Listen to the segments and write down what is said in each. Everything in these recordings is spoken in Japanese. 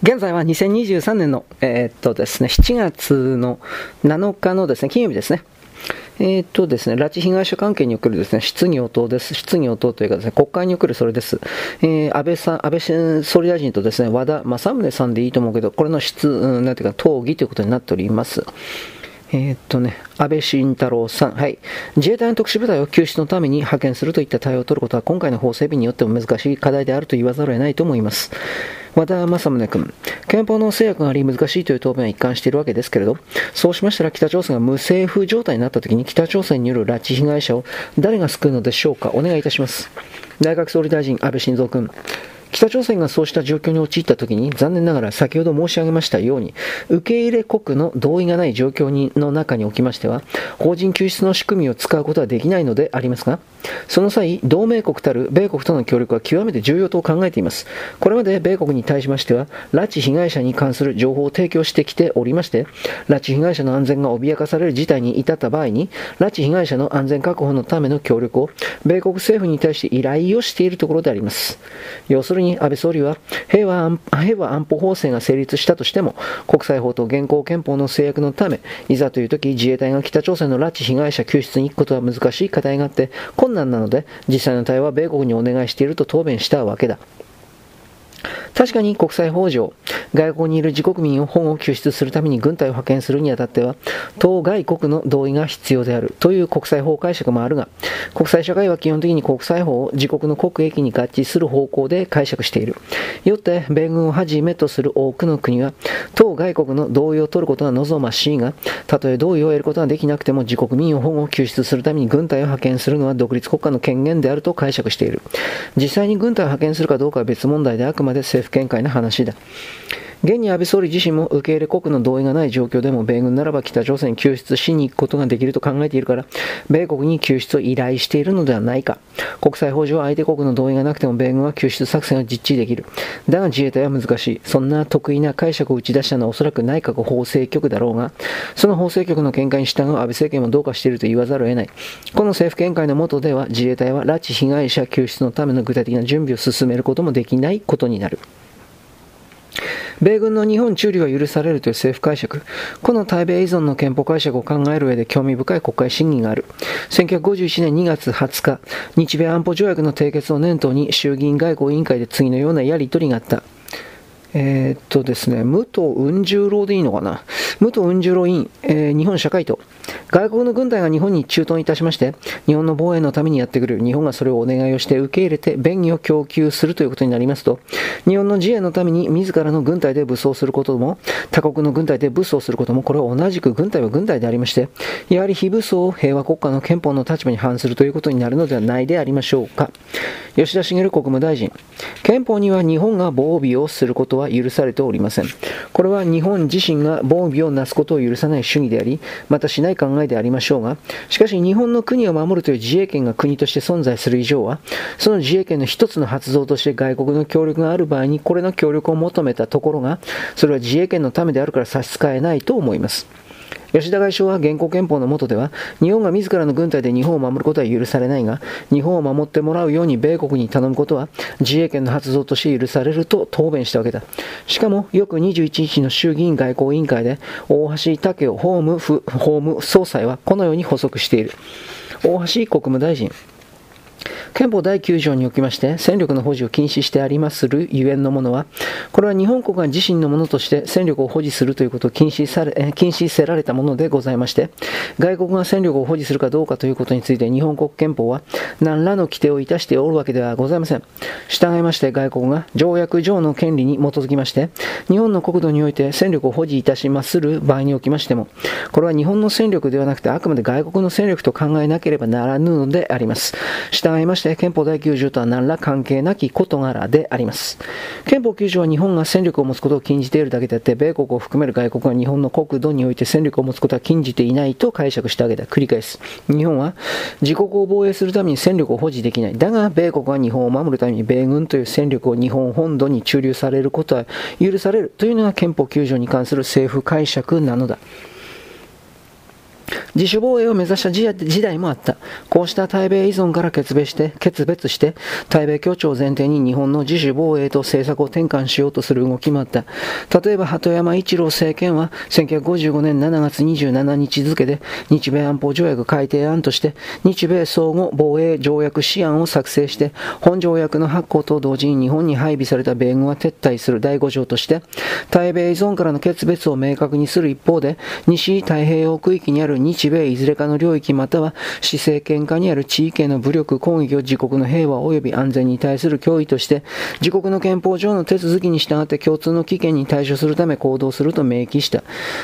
現在は2023年の、えー、っとですね、7月の7日のですね、金曜日ですね。えー、っとですね、拉致被害者関係におけるですね、質疑応答です。質疑応答というかですね、国会におけるそれです。えー、安倍さん、安倍総理大臣とですね、和田正宗さんでいいと思うけど、これの質、うん、なんていうか、討議ということになっております。えー、っとね、安倍晋太郎さん、はい。自衛隊の特殊部隊を救出のために派遣するといった対応を取ることは今回の法整備によっても難しい課題であると言わざるを得ないと思います。和田正宗君、憲法の制約があり難しいという答弁は一貫しているわけですけれど、そうしましたら北朝鮮が無政府状態になった時に北朝鮮による拉致被害者を誰が救うのでしょうかお願いいたします。内閣総理大臣安倍晋三君、北朝鮮がそうした状況に陥ったときに、残念ながら先ほど申し上げましたように、受け入れ国の同意がない状況にの中におきましては、邦人救出の仕組みを使うことはできないのでありますが、その際、同盟国たる米国との協力は極めて重要と考えています。これまで米国に対しましては、拉致被害者に関する情報を提供してきておりまして、拉致被害者の安全が脅かされる事態に至った場合に、拉致被害者の安全確保のための協力を、米国政府に対して依頼をしているところであります。要するに、安倍総理は平和、平和安保法制が成立したとしても、国際法と現行憲法の制約のため、いざという時、自衛隊が北朝鮮の拉致被害者救出に行くことは難しい課題があって、困難なので、実際の対話は米国にお願いしていると答弁したわけだ。確かに国際法上、外国にいる自国民を保護救出するために軍隊を派遣するにあたっては、当該国の同意が必要であるという国際法解釈もあるが、国際社会は基本的に国際法を自国の国益に合致する方向で解釈している。よって、米軍をはじめとする多くの国は、当外国の同意を取ることは望ましいが、たとえ同意を得ることができなくても自国民を保護救出するために軍隊を派遣するのは独立国家の権限であると解釈している。実際に軍隊を派遣するかどうかは別問題であくまで政府見解の話だ。現に安倍総理自身も受け入れ国の同意がない状況でも米軍ならば北朝鮮救出しに行くことができると考えているから、米国に救出を依頼しているのではないか。国際法上相手国の同意がなくても米軍は救出作戦を実地できる。だが自衛隊は難しい。そんな得意な解釈を打ち出したのはおそらく内閣法制局だろうが、その法制局の見解に従う安倍政権もどうかしていると言わざるを得ない。この政府見解の下では自衛隊は拉致被害者救出のための具体的な準備を進めることもできないことになる。米軍の日本駐留は許されるという政府解釈、この対米依存の憲法解釈を考える上で興味深い国会審議がある。1951年2月20日、日米安保条約の締結を念頭に衆議院外交委員会で次のようなやり取りがあった。えー、っとですね、武藤雲十郎でいいのかな？武藤雲十郎委員、えー、日本社会と、外国の軍隊が日本に駐屯いたしまして、日本の防衛のためにやってくる、日本がそれをお願いをして受け入れて便宜を供給するということになりますと、日本の自衛のために自らの軍隊で武装することも、他国の軍隊で武装することも、これは同じく軍隊は軍隊でありまして、やはり非武装を平和国家の憲法の立場に反するということになるのではないでありましょうか。吉田茂国務大臣、憲法には日本が防備をすることことは許されておりません。これは日本自身が防備をなすことを許さない主義であり、またしない考えでありましょうが、しかし日本の国を守るという自衛権が国として存在する以上は、その自衛権の一つの発動として外国の協力がある場合にこれの協力を求めたところが、それは自衛権のためであるから差し支えないと思います。吉田外相は現行憲法の下では、日本が自らの軍隊で日本を守ることは許されないが、日本を守ってもらうように米国に頼むことは、自衛権の発動として許されると答弁したわけだ。しかも、翌21日の衆議院外交委員会で、大橋武雄法務法務総裁はこのように補足している。大橋国務大臣、憲法第9条におきまして戦力の保持を禁止してありまするゆえんのものは、これは日本国が自身のものとして戦力を保持するということを禁止され、禁止せられたものでございまして、外国が戦力を保持するかどうかということについて日本国憲法は何らの規定をいたしておるわけではございません。従いまして外国が条約上の権利に基づきまして、日本の国土において戦力を保持いたしまする場合におきましても、これは日本の戦力ではなくてあくまで外国の戦力と考えなければならぬのであります。従いまして、憲法第9条とは何ら関係なき事柄であります。憲法9条は日本が戦力を持つことを禁じているだけであって、米国を含める外国が日本の国土において戦力を持つことは禁じていないと解釈したわけだ。繰り返す。日本は自国を防衛するために戦力を保持できない。だが、米国は日本を守るために米軍という戦力を日本本土に駐留されることは許されるというのが憲法9条に関する政府解釈なのだ。自主防衛を目指した時代もあった。こうした対米依存から決別して、決別して、対米協調を前提に日本の自主防衛と政策を転換しようとする動きもあった。例えば、鳩山一郎政権は、1955年7月27日付で、日米安保条約改定案として、日米相互防衛条約試案を作成して、本条約の発行と同時に日本に配備された米軍は撤退する第5条として、対米依存からの決別を明確にする一方で、西太平洋区域にある日米いずれかの領域または、施政権下にある地域への武力攻撃を自国の平和及び安全に対する脅威として、自国の憲法上の手続きに従って共通の危険に対処するため行動すると明記した。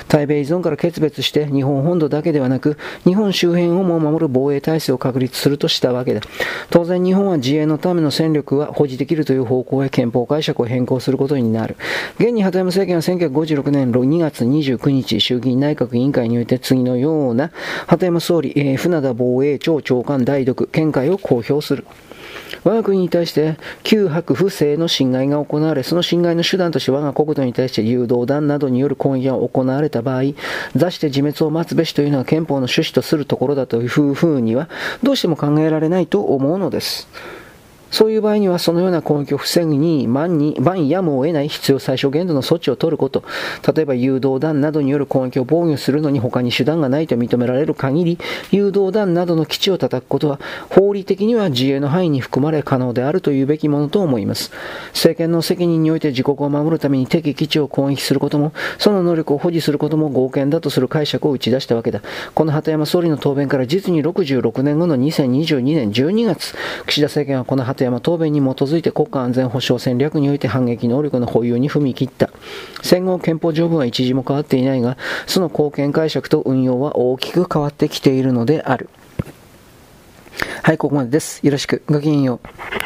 対米依存から決別して日本本土だけではなく、日本周辺をも守る防衛体制を確立するとしたわけだ。当然日本は自衛のための戦力は保持できるという方向へ憲法解釈を変更することになる。現に鳩山政権は1956年2月29日、衆議院内閣委員会において次のような鳩山総理、えー、船田防衛庁長官代読見解を公表する。我が国に対して旧白不正の侵害が行われ、その侵害の手段として我が国土に対して誘導弾などによる攻撃が行われた場合、座して自滅を待つべしというのは憲法の趣旨とするところだというふうにはどうしても考えられないと思うのです。そういう場合にはそのような攻撃を防ぐに万に万やむを得ない必要最小限度の措置を取ること、例えば誘導弾などによる攻撃を防御するのに他に手段がないと認められる限り、誘導弾などの基地を叩くことは法理的には自衛の範囲に含まれ可能であるというべきものと思います。政権の責任において自国を守るために敵基地を攻撃することも、その能力を保持することも合憲だとする解釈を打ち出したわけだ。この鳩山総理の答弁から実に66年後の2022年12月、岸田政権はこの鳩山答弁に基づいて国家安全保障戦略において反撃能力の保有に踏み切った。戦後憲法条文は一時も変わっていないが、その貢献解釈と運用は大きく変わってきているのである。はい、ここまでです。よろしく。ごきげんよう。